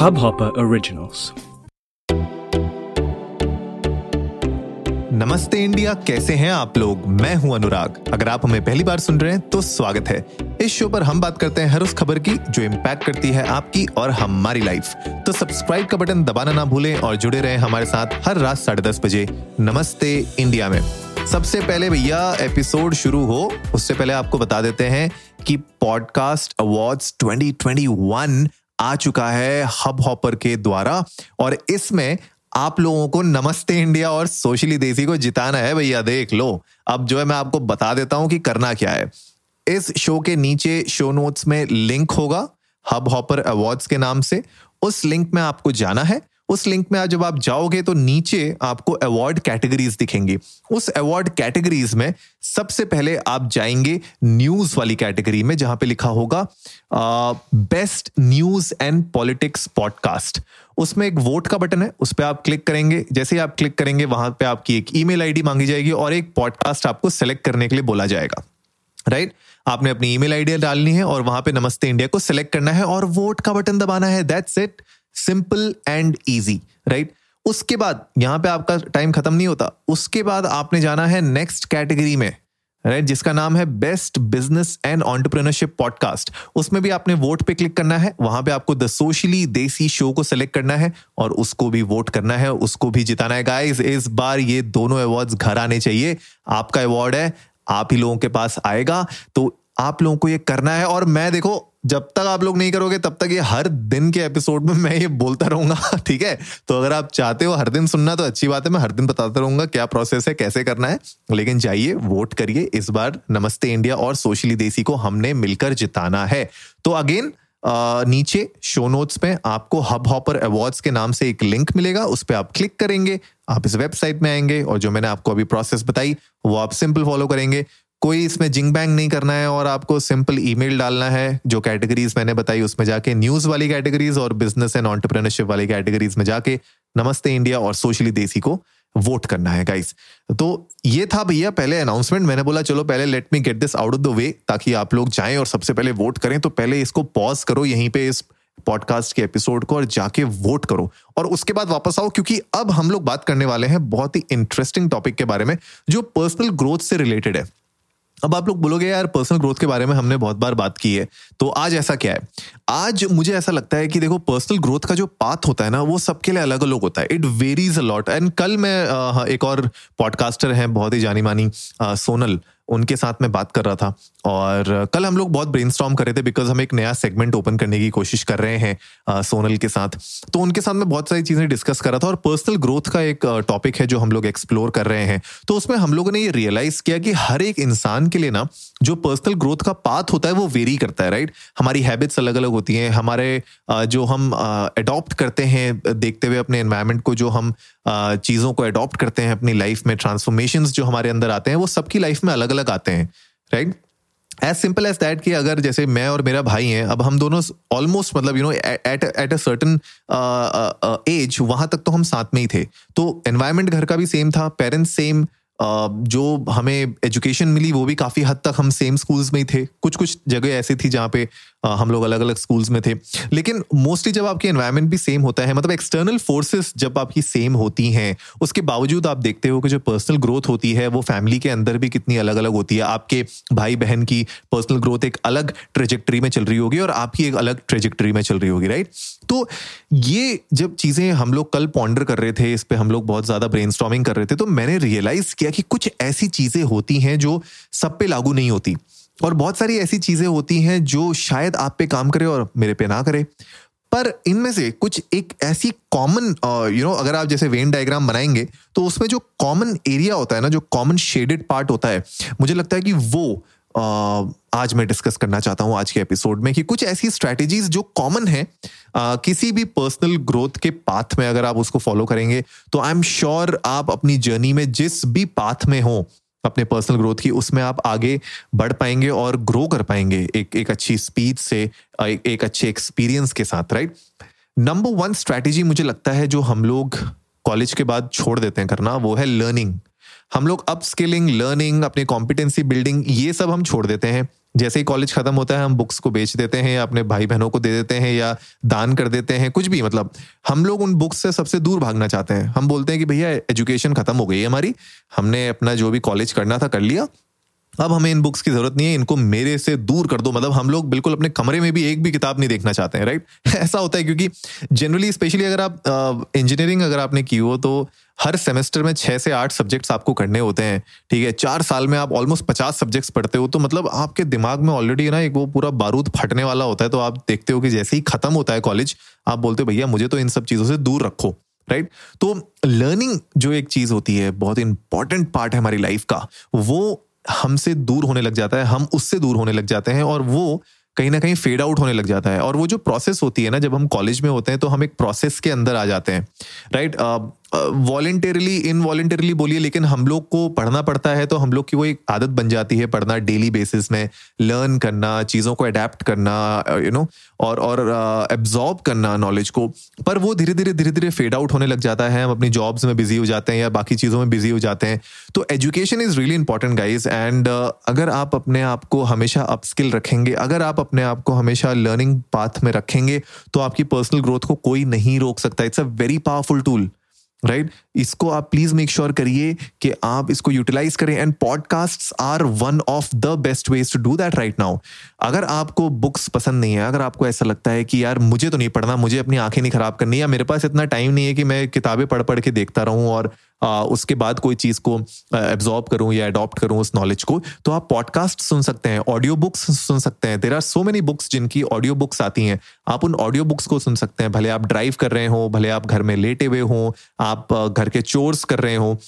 Hubhopper Originals. नमस्ते India, कैसे हैं आप लोग? मैं हूँ अनुराग। अगर आप हमें पहली बार सुन रहे हैं तो स्वागत है। इस शो पर हम बात करते हैं हर उस खबर की जो इम्पैक्ट करती है आपकी और हमारी लाइफ तो सब्सक्राइब का बटन दबाना ना भूलें और जुड़े रहें हमारे साथ हर रात साढ़े दस बजे नमस्ते इंडिया में। सबसे पहले भैया एपिसोड शुरू हो। उससे पहले आपको बता देते हैं कि पॉडकास्ट अवार्ड्स 2021 आ चुका है हब हॉपर के द्वारा और इसमें आप लोगों को नमस्ते इंडिया और सोशली देसी को जिताना है भैया, देख लो। अब जो है मैं आपको बता देता हूँ कि करना क्या है। इस शो के नीचे शो नोट्स में लिंक होगा हब हॉपर अवार्ड्स के नाम से। उस लिंक में आपको जाना है। उस लिंक में जब आप जाओगे तो नीचे आपको अवार्ड कैटेगरीज दिखेंगी। उस अवार्ड कैटेगरीज में सबसे पहले आप जाएँगे न्यूज़ वाली कैटेगरी में, जहाँ पे लिखा होगा best news and politics podcast उसमें एक वोट का बटन है, उस पर आप क्लिक करेंगे। जैसे ही आप क्लिक करेंगे, वहाँ पे आपकी एक ईमेल आईडी मांगी जाएगी और एक पॉडकास्ट आपको सेलेक्ट करने के लिए बोला जाएगा। Right right? आपने अपनी ईमेल आईडी डालनी है और वहाँ पे नमस्ते इंडिया को सिलेक्ट करना है और वोट का बटन दबाना है। That's it simple and easy right? उसके बाद यहाँ पे आपका टाइम खत्म नहीं होता। उसके बाद आपने जाना है नेक्स्ट कैटेगरी में राइट? right, जिसका नाम है best business and entrepreneurship podcast. उसमें भी आपने वोट पे क्लिक करना है वहाँ पे आपको द सोशली देसी शो को सेलेक्ट करना है और उसको भी वोट करना है उसको भी जिताना है। गाइस इस बार ये दोनों अवार्ड्स घर आने चाहिए। आपका अवार्ड है आप ही लोगों के पास आएगा तो आप लोगों को ये करना है और मैं देखो, जब तक आप लोग नहीं करोगे, तब तक ये हर दिन के एपिसोड में मैं ये बोलता रहूँगा, ठीक है? तो अगर आप चाहते हो हर दिन सुनना तो अच्छी बात है, मैं हर दिन बताता रहूँगा क्या प्रोसेस है, कैसे करना है। लेकिन जाइए वोट करिए, इस बार नमस्ते इंडिया और सोशली देसी को हमने मिलकर जिताना है। तो अगेन नीचे शो नोट्स पे आपको हब हॉपर अवार्ड्स के नाम से एक लिंक मिलेगा, उस पर आप क्लिक करेंगे, आप इस वेबसाइट में आएँगे और जो मैंने आपको अभी प्रोसेस बताई, वो आप सिंपल फॉलो करेंगे। कोई इसमें जिंग बैंग नहीं करना है और आपको सिंपल ईमेल डालना है, जो कैटेगरीज मैंने बताई उसमें जाके न्यूज़ वाली कैटेगरीज और बिज़नेस एंड ऑन्टरप्रेन्योरशिप वाली कैटेगरीज में जाके नमस्ते इंडिया और सोशली देसी को वोट करना है गाइस तो ये था भैया पहले अनाउंसमेंट मैंने बोला, चलो पहले let me get this out of the way ताकि आप लोग जाएँ और सबसे पहले वोट करें तो पहले इसको पॉज करो यहीं पे इस पॉडकास्ट के एपिसोड को और जाके वोट करो। और उसके बाद वापस आओ, क्योंकि अब हम लोग बात करने वाले हैं बहुत ही इंटरेस्टिंग टॉपिक के बारे में, जो पर्सनल ग्रोथ से रिलेटेड है। अब आप लोग बोलोगे, यार पर्सनल ग्रोथ के बारे में हमने बहुत बार बात की है तो आज ऐसा क्या है? आज मुझे ऐसा लगता है कि देखो पर्सनल ग्रोथ का जो पाथ होता है ना, वो सबके लिए अलग अलग होता है। It varies a lot and कल मैं एक और पॉडकास्टर हैं, बहुत ही जानी मानी सोनल, उनके साथ में बात कर रहा था। और कल हम लोग बहुत ब्रेन कर रहे थे बिकॉज़ हम एक नया सेगमेंट ओपन करने की कोशिश कर रहे हैं सोनल के साथ। तो उनके साथ में बहुत सारी चीज़ें डिस्कस कर रहा था और पर्सनल ग्रोथ का एक टॉपिक है जो हम लोग एक्सप्लोर कर रहे हैं। तो उसमें हम लोगों ने ये रियलाइज़ किया कि हर एक इंसान के लिए ना जो पर्सनल ग्रोथ का पाथ होता है, वो वेरी करता है राइट हमारी हैबिट्स अलग अलग होती हैं, हमारे जो हम अडॉप्ट करते हैं, देखते हुए अपने एनवायरमेंट को, जो हम चीज़ों को अडॉप्ट करते हैं, अपनी लाइफ में ट्रांसफॉर्मेशन जो हमारे अंदर आते हैं, वो सबकी लाइफ में अलग अलग आते हैं right as simple as that कि अगर जैसे मैं और मेरा भाई हैं, अब हम दोनों ऑलमोस्ट मतलब you know at at a certain age वहाँ तक तो हम साथ में ही थे। तो एनवायरमेंट घर का भी सेम था पेरेंट्स सेम जो हमें एजुकेशन मिली, वो भी काफ़ी हद तक हम सेम स्कूल्स में ही थे। कुछ कुछ जगह ऐसी थी जहाँ पे हम लोग अलग अलग स्कूल्स में थे। लेकिन मोस्टली जब आपकी एनवायरनमेंट भी सेम होता है मतलब एक्सटर्नल फोर्सेस जब आपकी सेम होती हैं, उसके बावजूद आप देखते हो कि जो पर्सनल ग्रोथ होती है, वो फैमिली के अंदर भी कितनी अलग अलग होती है। आपके भाई बहन की पर्सनल ग्रोथ एक अलग ट्रेजेक्ट्री में चल रही होगी और आपकी एक अलग ट्रेजेक्ट्री में चल रही होगी राइट तो ये जब चीज़ें हम लोग कल पॉन्डर कर रहे थे, इस पर हम लोग बहुत ज़्यादा ब्रेन कर रहे थे तो मैंने रियलाइज़ किया कि कुछ ऐसी चीज़ें होती हैं जो सब पे लागू नहीं होती। और बहुत सारी ऐसी चीज़ें होती हैं जो शायद आप पे काम करे और मेरे पे ना करे। पर इनमें से कुछ एक ऐसी कॉमन यू नो अगर आप जैसे वेन डायग्राम बनाएँगे तो उसमें जो कॉमन एरिया होता है ना जो कॉमन शेडेड पार्ट होता है मुझे लगता है कि वो uh, आज मैं डिस्कस करना चाहता हूँ आज के एपिसोड में कि कुछ ऐसी स्ट्रैटेजीज जो कॉमन है uh, किसी भी पर्सनल ग्रोथ के पाथ में अगर आप उसको फॉलो करेंगे तो आई एम श्योर आप अपनी जर्नी में जिस भी पाथ में हो अपने पर्सनल ग्रोथ की उसमें आप आगे बढ़ पाएँगे और ग्रो कर पाएँगे एक एक अच्छी स्पीड से एक, एक अच्छे एक्सपीरियंस के साथ राइट नंबर वन स्ट्रैटेजी मुझे लगता है जो हम लोग कॉलेज के बाद छोड़ देते हैं करना वो है लर्निंग हम लोग अप स्किलिंग लर्निंग अपने कॉम्पिटेंसी बिल्डिंग ये सब हम छोड़ देते हैं। जैसे ही कॉलेज खत्म होता है, हम बुक्स को बेच देते हैं या अपने भाई बहनों को दे देते हैं या दान कर देते हैं, कुछ भी मतलब हम लोग उन बुक्स से सबसे दूर भागना चाहते हैं। हम बोलते हैं कि भैया एजुकेशन खत्म हो गई है हमारी, हमने अपना जो भी कॉलेज करना था, कर लिया। अब हमें इन बुक्स की ज़रूरत नहीं है, इनको मेरे से दूर कर दो। मतलब हम लोग बिल्कुल अपने कमरे में भी एक भी किताब नहीं देखना चाहते हैं राइट ऐसा होता है क्योंकि जनरली स्पेशली अगर आप इंजीनियरिंग अगर आपने की हो तो हर सेमेस्टर में छः से आठ सब्जेक्ट्स आपको करने होते हैं, ठीक है? चार साल में आप ऑलमोस्ट पचास सब्जेक्ट्स पढ़ते हो तो मतलब आपके दिमाग में ऑलरेडी ना, एक वो पूरा बारूद फटने वाला होता है तो आप देखते हो कि जैसे ही खत्म होता है कॉलेज आप बोलते हो, भैया, मुझे तो इन सब चीज़ों से दूर रखो राइट तो लर्निंग जो एक चीज़ होती है, बहुत इंपॉर्टेंट पार्ट है हमारी लाइफ का, वो हमसे दूर होने लग जाता है, हम उससे दूर होने लग जाते हैं और वो कहीं ना कहीं फेड आउट होने लग जाता है। और वो जो प्रोसेस होती है ना, जब हम कॉलेज में होते हैं तो हम एक प्रोसेस के अंदर आ जाते हैं। राइट वॉलेंटरली इनवॉलेंटरली बोलिए लेकिन हम लोग को पढ़ना पड़ता है तो हम लोग की वो एक आदत बन जाती है पढ़ना डेली बेसिस में लर्न करना चीज़ों को अडेप्ट करना यू uh, नो और और एब्जॉर्ब uh, करना नॉलेज को। पर वो धीरे धीरे धीरे धीरे फेड आउट होने लग जाता है हम अपनी जॉब्स में बिज़ी हो जाते हैं या बाकी चीज़ों में बिज़ी हो जाते हैं। तो education is really important guys and अगर आप अपने आप को हमेशा अपस्किल रखेंगे अगर आप अपने आप को हमेशा लर्निंग पाथ में रखेंगे तो आपकी पर्सनल ग्रोथ को कोई नहीं रोक सकता। It's a very powerful tool right right? इसको आप प्लीज़ मेक श्योर करिए कि आप इसको यूटिलाइज करें and podcast are one of the best ways to do that right now अगर आपको बुक्स पसंद नहीं है, अगर आपको ऐसा लगता है कि यार मुझे तो नहीं पढ़ना, मुझे अपनी आँखें नहीं खराब करनी या मेरे पास इतना टाइम नहीं है कि मैं किताबें पढ़ पढ़ के देखता रहूँ और आ, उसके बाद कोई चीज़ को एब्जॉर्ब करूँ या अडॉप्ट करूँ उस नॉलेज को तो आप पॉडकास्ट सुन सकते हैं ऑडियो बुक्स सुन सकते हैं। There are so many books जिनकी ऑडियो बुक्स आती हैं। आप उन ऑडियो बुक्स को सुन सकते हैं। भले आप ड्राइव कर रहे हो भले आप घर में लेटे हुए हों आप घर के चोर्स कर रहे हो।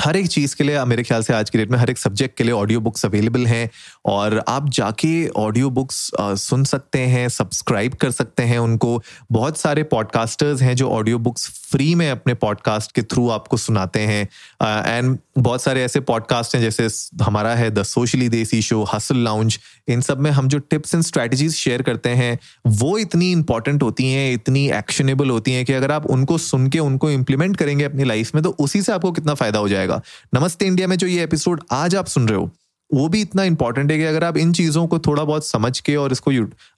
हर एक चीज़ के लिए मेरे ख्याल से आज की डेट में हर एक सब्जेक्ट के लिए ऑडियो बुक्स अवेलेबल हैं। और आप जाके ऑडियो बुक्स सुन सकते हैं सब्सक्राइब कर सकते हैं उनको। बहुत सारे पॉडकास्टर्स हैं जो ऑडियो बुक्स फ्री में अपने पॉडकास्ट के थ्रू आपको सुनाते हैं। एंड बहुत सारे ऐसे पॉडकास्ट हैं जैसे हमारा है the socially desi show hustle lounge इन सब में हम जो टिप्स एंड स्ट्रैटेजीज शेयर करते हैं, वो इतनी इंपॉर्टेंट होती हैं, इतनी एक्शनेबल होती हैं कि अगर आप उनको सुन के, उनको इम्प्लीमेंट करेंगे अपनी लाइफ में तो उसी से आपको कितना फ़ायदा हो जाएगा। नमस्ते इंडिया में जो ये एपिसोड आज आप सुन रहे हो वो भी इतना इंपॉर्टेंट है कि अगर आप इन चीज़ों को थोड़ा बहुत समझ के और इसको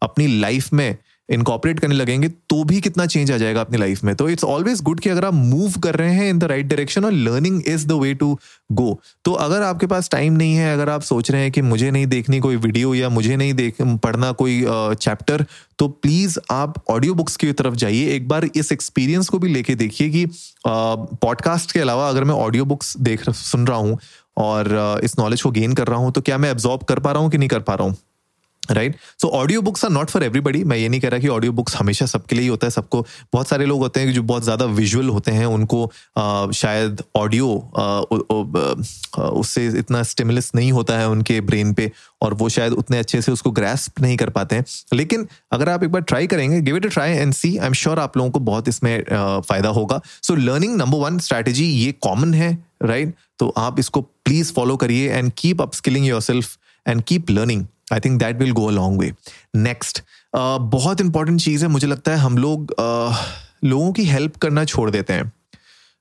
अपनी लाइफ में इनकॉपरेट करने लगेंगे तो भी कितना चेंज आ जाएगा अपनी लाइफ में। तो इट्स ऑलवेज गुड कि अगर आप मूव कर रहे हैं इन द राइट डायरेक्शन और learning is the way to go तो अगर आपके पास टाइम नहीं है अगर आप सोच रहे हैं कि मुझे नहीं देखनी कोई वीडियो या मुझे नहीं देख पढ़ना कोई चैप्टर uh, तो प्लीज़ आप ऑडियो बुक्स की तरफ़ जाइए। एक बार इस एक्सपीरियंस को भी लेके देखिए कि पॉडकास्ट uh, के अलावा अगर मैं ऑडियो बुक्स देख सुन रहा हूँ और इस नॉलेज को गेन कर रहा हूँ तो क्या मैं एब्जॉर्ब कर पा रहा हूँ कि नहीं कर पा रहा हूँ? Right so audio books are not for everybody मैं ये नहीं कह रहा कि ऑडियो बुक्स हमेशा सबके लिए ही होता है। सबको बहुत सारे लोग होते हैं जो बहुत ज़्यादा विजुअल होते हैं उनको आ, शायद ऑडियो उससे इतना स्टिमुलस नहीं होता है उनके ब्रेन पे और वो शायद उतने अच्छे से उसको ग्रेस्प नहीं कर पाते हैं। लेकिन अगर आप एक बार ट्राई करेंगे give it a try and see I am sure आप लोगों को बहुत इसमें फ़ायदा होगा। So learning number one strategy ये कॉमन है राइट right? तो आप इसको प्लीज़ फॉलो करिए and keep up skilling yourself and keep learning I think that will go a long way next बहुत इंपॉर्टेंट चीज़ है मुझे लगता है हम लोग uh, लोगों की हेल्प करना छोड़ देते हैं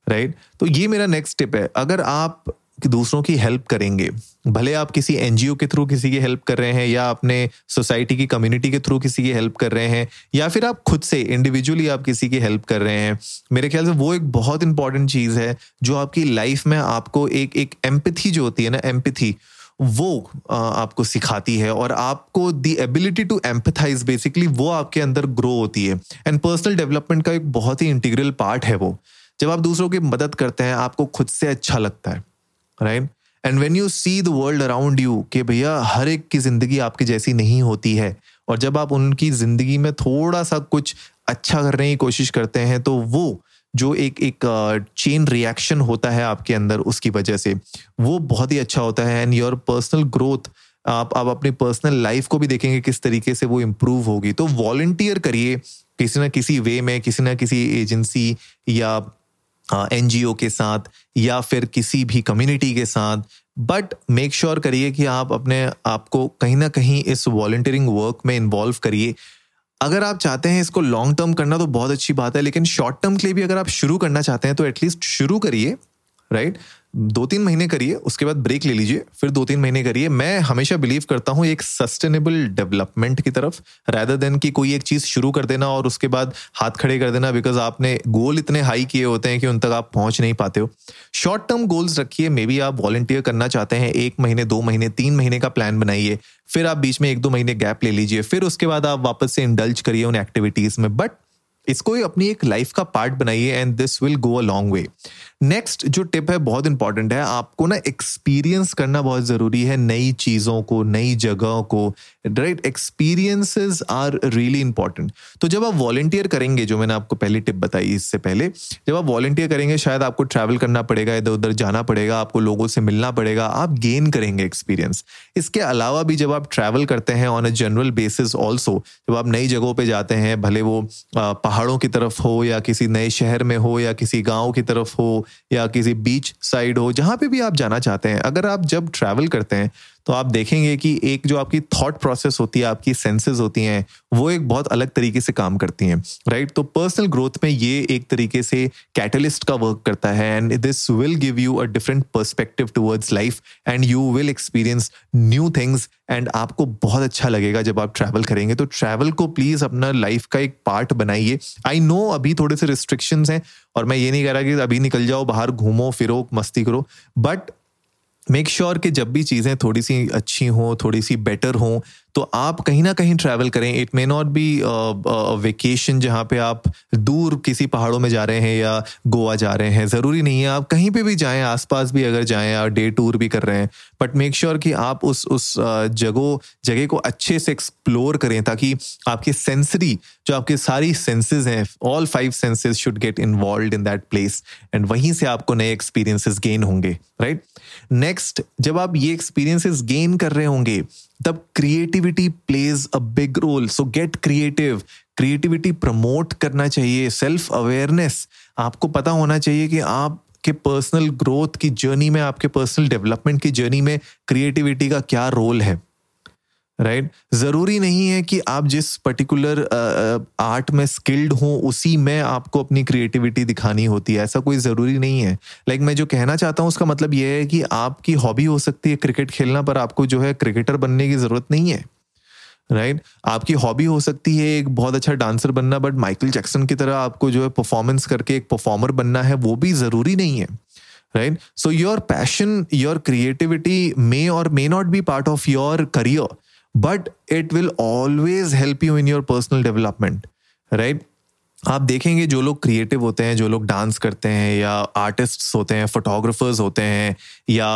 राइट right? तो ये मेरा नेक्स्ट टिप है। अगर आप दूसरों की हेल्प करेंगे। भले आप किसी एनजीओ के थ्रू किसी की हेल्प कर रहे हैं, या अपने सोसाइटी की कम्युनिटी के थ्रू किसी की हेल्प कर रहे हैं, या फिर आप खुद से इंडिविजुअली आप किसी की हेल्प कर रहे हैं, मेरे ख्याल से वो एक बहुत इंपॉर्टेंट चीज़ है, जो आपकी लाइफ में आपको एक एक एम्पथी जो होती है ना एम्पथी वो आपको सिखाती है, और आपको the ability to empathize basically वो आपके अंदर ग्रो होती है। एंड पर्सनल डेवलपमेंट का एक बहुत ही इंटीग्रल पार्ट है वो। जब आप दूसरों की मदद करते हैं, आपको खुद से अच्छा लगता है। Right and when you see the world around you कि भैया, हर एक की ज़िंदगी आपकी जैसी नहीं होती है, और जब आप उनकी ज़िंदगी में थोड़ा सा कुछ अच्छा करने की कोशिश करते हैं तो वो जो एक एक चेन रिएक्शन होता है आपके अंदर उसकी वजह से, वो बहुत ही अच्छा होता है। एंड योर पर्सनल ग्रोथ आप आप अपनी पर्सनल लाइफ को भी देखेंगे किस तरीके से वो इम्प्रूव होगी। तो वॉल्टियर करिए, किसी ना किसी वे में, किसी ना किसी एजेंसी या एनजीओ के साथ या फिर किसी भी कम्युनिटी के साथ। बट मेक श्योर करिए कि आप अपने आप को कहीं ना कहीं इस वॉल्टियरिंग वर्क में इन्वॉल्व करिए। अगर आप चाहते हैं इसको लॉन्ग टर्म करना तो बहुत अच्छी बात है, लेकिन शॉर्ट टर्म के लिए भी अगर आप शुरू करना चाहते हैं तो एटलीस्ट शुरू करिए राइट दो तीन महीने करिए, उसके बाद ब्रेक ले लीजिए, फिर दो तीन महीने करिए। मैं हमेशा बिलीव करता हूँ एक सस्टेनेबल डेवलपमेंट की तरफ़ रैदर देन कि कोई एक चीज़ शुरू कर देना और उसके बाद हाथ खड़े कर देना बिकॉज़ आपने गोल इतने हाई किए होते हैं कि उन तक आप पहुँच नहीं पाते हो। शॉर्ट टर्म गोल्स रखिए मे बी आप वॉलंटियर करना चाहते हैं, एक महीने, दो महीने, तीन महीने का प्लान बनाइए, फिर आप बीच में एक दो महीने गैप ले लीजिए, फिर उसके बाद आप वापस से इंडल्ज करिए उन एक्टिविटीज़ में। बट इसको अपनी एक लाइफ का पार्ट बनाइए and this will go a long way next जो टिप है, बहुत इंपॉर्टेंट है। आपको ना एक्सपीरियंस करना बहुत ज़रूरी है नई चीज़ों को, नई जगहों को right experiences are really important तो जब आप वॉलेंटियर करेंगे, जो मैंने आपको पहली टिप बताई इससे पहले, जब आप वॉलेंटियर करेंगे, शायद आपको ट्रैवल करना पड़ेगा इधर उधर जाना पड़ेगा, आपको लोगों से मिलना पड़ेगा, आप गेन करेंगे एक्सपीरियंस इसके अलावा भी जब आप ट्रैवल करते हैं on a general basis also जब आप नई जगहों पर जाते हैं, भले वो पहाड़ों की तरफ़ हो या किसी नए शहर में हो या किसी गाँव की तरफ़ हो या किसी बीच साइड हो, जहाँ पे भी आप जाना चाहते हैं, अगर आप जब ट्रैवल करते हैं तो आप देखेंगे कि एक जो आपकी थॉट प्रोसेस होती है, आपकी सेंसेस होती हैं, वो एक बहुत अलग तरीके से काम करती हैं राइट तो पर्सनल ग्रोथ में ये एक तरीके से कैटलिस्ट का वर्क करता है and this will give you a different perspective towards life and you will experience new things and आपको बहुत अच्छा लगेगा जब आप ट्रैवल करेंगे। तो ट्रैवल को प्लीज़ अपना लाइफ का एक पार्ट बनाइए। आई नो अभी थोड़े से रिस्ट्रिक्शंस हैं और मैं ये नहीं कह रहा कि अभी निकल जाओ, बाहर घूमो, फिरो, मस्ती करो बट मेक श्योर कि जब भी चीज़ें थोड़ी सी अच्छी हों, थोड़ी सी बेटर हों तो आप कहीं ना कहीं ट्रैवल करें। It may not be vacation जहाँ पे आप दूर किसी पहाड़ों में जा रहे हैं या गोवा जा रहे हैं। ज़रूरी नहीं है। आप कहीं पे भी जाएँ, आसपास भी अगर जाएँ या डे टूर भी कर रहे हैं। बट मेक श्योर कि आप उस उस जगह जगह को अच्छे से एक्सप्लोर करें ताकि आपके सेंसरी जो आपके सारी सेंसेस हैं all five senses should get involve in that place and वहीं से आपको नए एक्सपीरियंसेस गेन होंगे राइट right? नेक्स्ट जब आप ये एक्सपीरियंसेस गेन कर रहे होंगे तब creativity plays a big role so get creative creativity promote करना चाहिए. सेल्फ अवेयरनेस आपको पता होना चाहिए कि आप के पर्सनल ग्रोथ की जर्नी में, आपके पर्सनल डेवलपमेंट की जर्नी में क्रिएटिविटी का क्या रोल है। Right right? ज़रूरी नहीं है कि आप जिस पर्टिकुलर आर्ट में स्किल्ड हो, उसी में आपको अपनी क्रिएटिविटी दिखानी होती है। ऐसा कोई ज़रूरी नहीं है। लाइक like मैं जो कहना चाहता हूँ, उसका मतलब यह है कि आपकी हॉबी हो सकती है क्रिकेट खेलना, पर आपको जो है क्रिकेटर बनने की ज़रूरत नहीं है। Right right? आपकी हॉबी हो सकती है एक बहुत अच्छा डांसर बनना बट माइकल जैक्सन की तरह आपको जो है परफॉर्मेंस करके एक परफॉर्मर बनना है, वो भी ज़रूरी नहीं है। Right so your passion your creativity may और may not be part of your career but it will always help you in your personal development right आप देखेंगे जो लोग क्रिएटिव होते हैं, जो लोग डांस करते हैं, या आर्टिस्ट होते हैं फोटोग्राफर्स होते हैं, या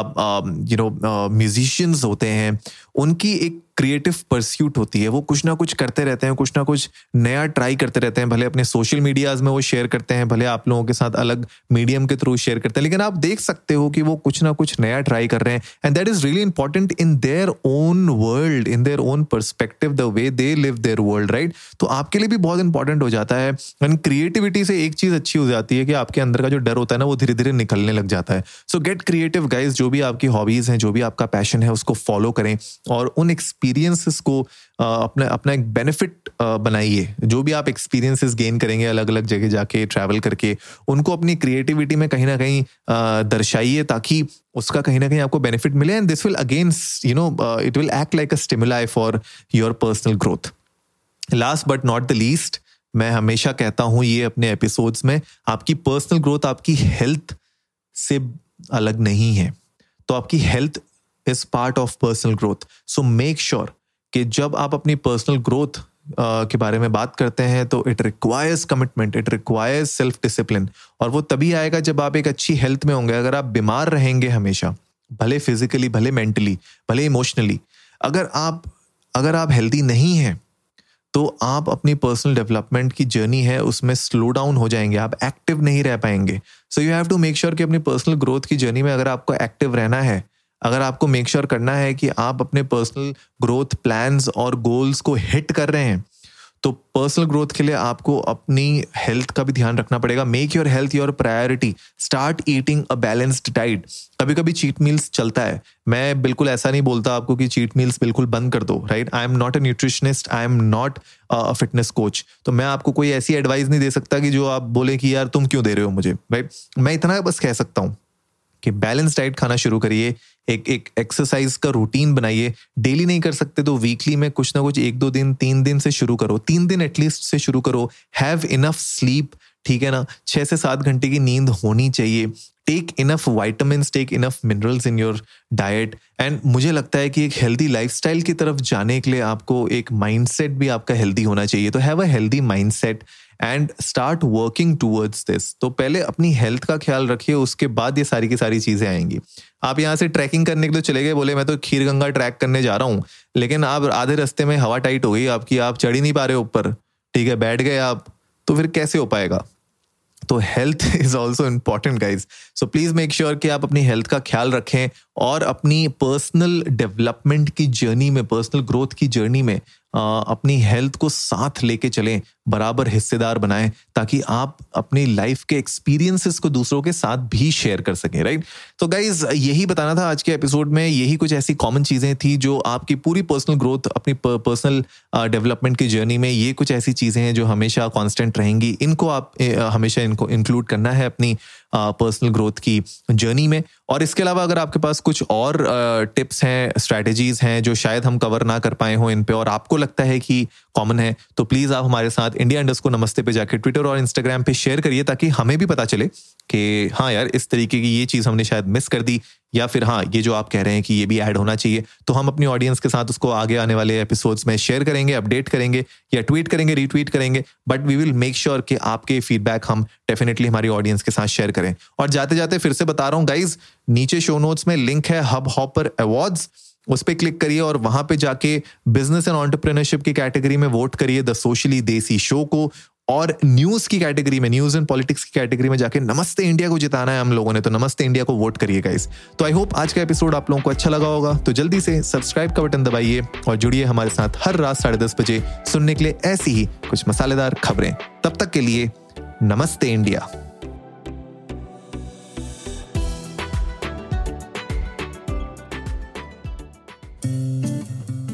यू नो म्यूजिशियंस होते हैं, उनकी एक क्रिएटिव परस्यूट होती है, वो कुछ ना कुछ करते रहते हैं, कुछ ना कुछ नया ट्राई करते रहते हैं, भले अपने सोशल मीडियाज में वो शेयर करते हैं, भले आप लोगों के साथ अलग मीडियम के थ्रू शेयर करते हैं, लेकिन आप देख सकते हो कि वो कुछ ना कुछ नया ट्राई कर रहे हैं and that is really important in their own world in their own perspective the way they live their world right तो आपके लिए भी बहुत इंपॉर्टेंट हो जाता है एंड क्रिएटिविटी से एक चीज़ अच्छी हो जाती है कि आपके अंदर का जो डर होता है ना, वो धीरे धीरे निकलने लग जाता है। सो गेट क्रिएटिव गाइज़ जो भी आपकी हॉबीज हैं, जो भी आपका पैशन है, उसको फॉलो करें, और उन एक्सपीरियंसेस को अपना अपना एक बेनिफिट बनाइए। जो भी आप एक्सपीरियंसेस गेन करेंगे अलग अलग जगह जाके ट्रैवल करके, उनको अपनी क्रिएटिविटी में कहीं ना कहीं दर्शाइए ताकि उसका कहीं ना कहीं आपको बेनिफिट मिले। And this will again you know it will act like a stimuli for your personal growth last but not the least मैं हमेशा कहता हूँ ये अपने एपिसोड्स में, आपकी पर्सनल ग्रोथ आपकी हेल्थ से अलग नहीं है। तो आपकी health is part of personal growth so make sure कि जब आप अपनी पर्सनल ग्रोथ के बारे में बात करते हैं तो it requires commitment it requires self discipline और वो तभी आएगा जब आप एक अच्छी हेल्थ में होंगे, अगर आप बीमार रहेंगे हमेशा, भले फिजिकली भले मेंटली भले इमोशनली अगर आप अगर आप हेल्दी नहीं हैं तो आप अपनी पर्सनल डेवलपमेंट की जर्नी है, उसमें स्लो डाउन हो जाएँगे, आप एक्टिव नहीं रह पाएँगे। So you have to make sure कि अपनी पर्सनल ग्रोथ की जर्नी में अगर आपको एक्टिव रहना है अगर आपको मेक श्योर sure करना है कि आप अपने पर्सनल ग्रोथ प्लान्स और गोल्स को हिट कर रहे हैं तो पर्सनल ग्रोथ के लिए आपको अपनी हेल्थ का भी ध्यान रखना पड़ेगा। Make your health your priority start eating a balanced diet कभी कभी चीट मील्स चलता है। मैं बिल्कुल ऐसा नहीं बोलता आपको कि चीट मील्स बिल्कुल बंद कर दो right I am not a nutritionist I am not a fitness coach तो मैं आपको कोई ऐसी एडवाइस नहीं दे सकता कि जो आप बोले कि यार तुम क्यों दे रहे हो मुझे राइट मैं इतना बस कह सकता हूँ। कि बैलेंस डाइट खाना शुरू करिए, एक एक एक्सरसाइज का रूटीन बनाइए। डेली नहीं कर सकते तो वीकली में कुछ ना कुछ एक दो दिन, तीन दिन से शुरू करो। तीन दिन एटलीस्ट से शुरू करो। हैव इनफ स्लीप ठीक है ना? छह से सात घंटे की नींद होनी चाहिए। Take enough vitamin take enough minerals in your diet and मुझे लगता है कि एक हेल्दी लाइफस्टाइल की तरफ़ जाने के लिए आपको एक माइंडसेट भी आपका हेल्दी होना चाहिए। तो have a healthy mindset and start working towards this तो पहले अपनी हेल्थ का ख्याल रखिए, उसके बाद ये सारी की सारी चीज़ें आएँगी। आप यहाँ से ट्रैकिंग करने के लिए चले गए, बोले, मैं तो खीर गंगा ट्रैक करने जा रहा हूँ। लेकिन आप आधे रास्ते में हवा टाइट हो गई, आपकी, आप चढ़ ही नहीं पा रहे ऊपर। ठीक है, बैठ गए आप तो फिर कैसे हो पाएगा? तो health is also important guys so please make sure कि आप अपनी हेल्थ का ख्याल रखें और अपनी पर्सनल डेवलपमेंट की जर्नी में पर्सनल ग्रोथ की जर्नी में अपनी हेल्थ को साथ लेके चलें। बराबर हिस्सेदार बनाएँ ताकि आप अपनी लाइफ के एक्सपीरियंसेस को दूसरों के साथ भी शेयर कर सकें राइट तो गाइज़ यही बताना था आज के एपिसोड में। यही कुछ ऐसी कॉमन चीज़ें थी जो आपकी पूरी पर्सनल ग्रोथ अपनी पर्सनल डेवलपमेंट की जर्नी में, ये कुछ ऐसी चीज़ें हैं जो हमेशा कॉन्स्टेंट रहेंगी। इनको आप हमेशा इनको इंक्लूड करना है अपनी पर्सनल ग्रोथ की जर्नी में। और इसके अलावा अगर आपके पास कुछ और टिप्स हैं स्ट्रैटेजीज हैं जो शायद हम कवर ना कर पाए हों इन पे, और आपको लगता है कि कॉमन है तो प्लीज़ आप हमारे साथ इंडिया इंडस्ट को नमस्ते पे जाके ट्विटर और इंस्टाग्राम पे शेयर करिए ताकि हमें भी पता चले कि हाँ यार, इस तरीके की ये चीज़ हमने शायद मिस कर दी, या फिर हाँ ये जो आप कह रहे हैं कि ये भी ऐड होना चाहिए तो हम अपनी ऑडियंस के साथ उसको आगे आने वाले एपिसोड्स में शेयर करेंगे अपडेट करेंगे, या ट्वीट करेंगे रीट्वीट करेंगे but we will make sure कि आपके फीडबैक हम डेफिनेटली हमारी ऑडियंस के साथ शेयर करें। और जाते जाते फिर से बता रहा हूँ गाइज़ नीचे शो नोट्स में लिंक है हब हॉपर अवार्ड्स उस पर क्लिक करिए और वहाँ पे जाके बिज़नेस एंड ऑन्टरप्रेनरशिप की कैटेगरी में वोट करिए द सोशली देसी शो को और न्यूज़ की कैटेगरी में न्यूज़ एंड पॉलिटिक्स की कैटेगरी में जाके नमस्ते इंडिया को जिताना है हम लोगों ने। तो नमस्ते इंडिया को वोट करिए गाइस तो आई होप आज का एपिसोड आप लोगों को अच्छा लगा होगा। तो जल्दी से सब्सक्राइब का बटन दबाइए और जुड़िए हमारे साथ हर रात साढ़े दस बजे सुनने के लिए ऐसी ही कुछ मसालेदार खबरें। तब तक के लिए नमस्ते इंडिया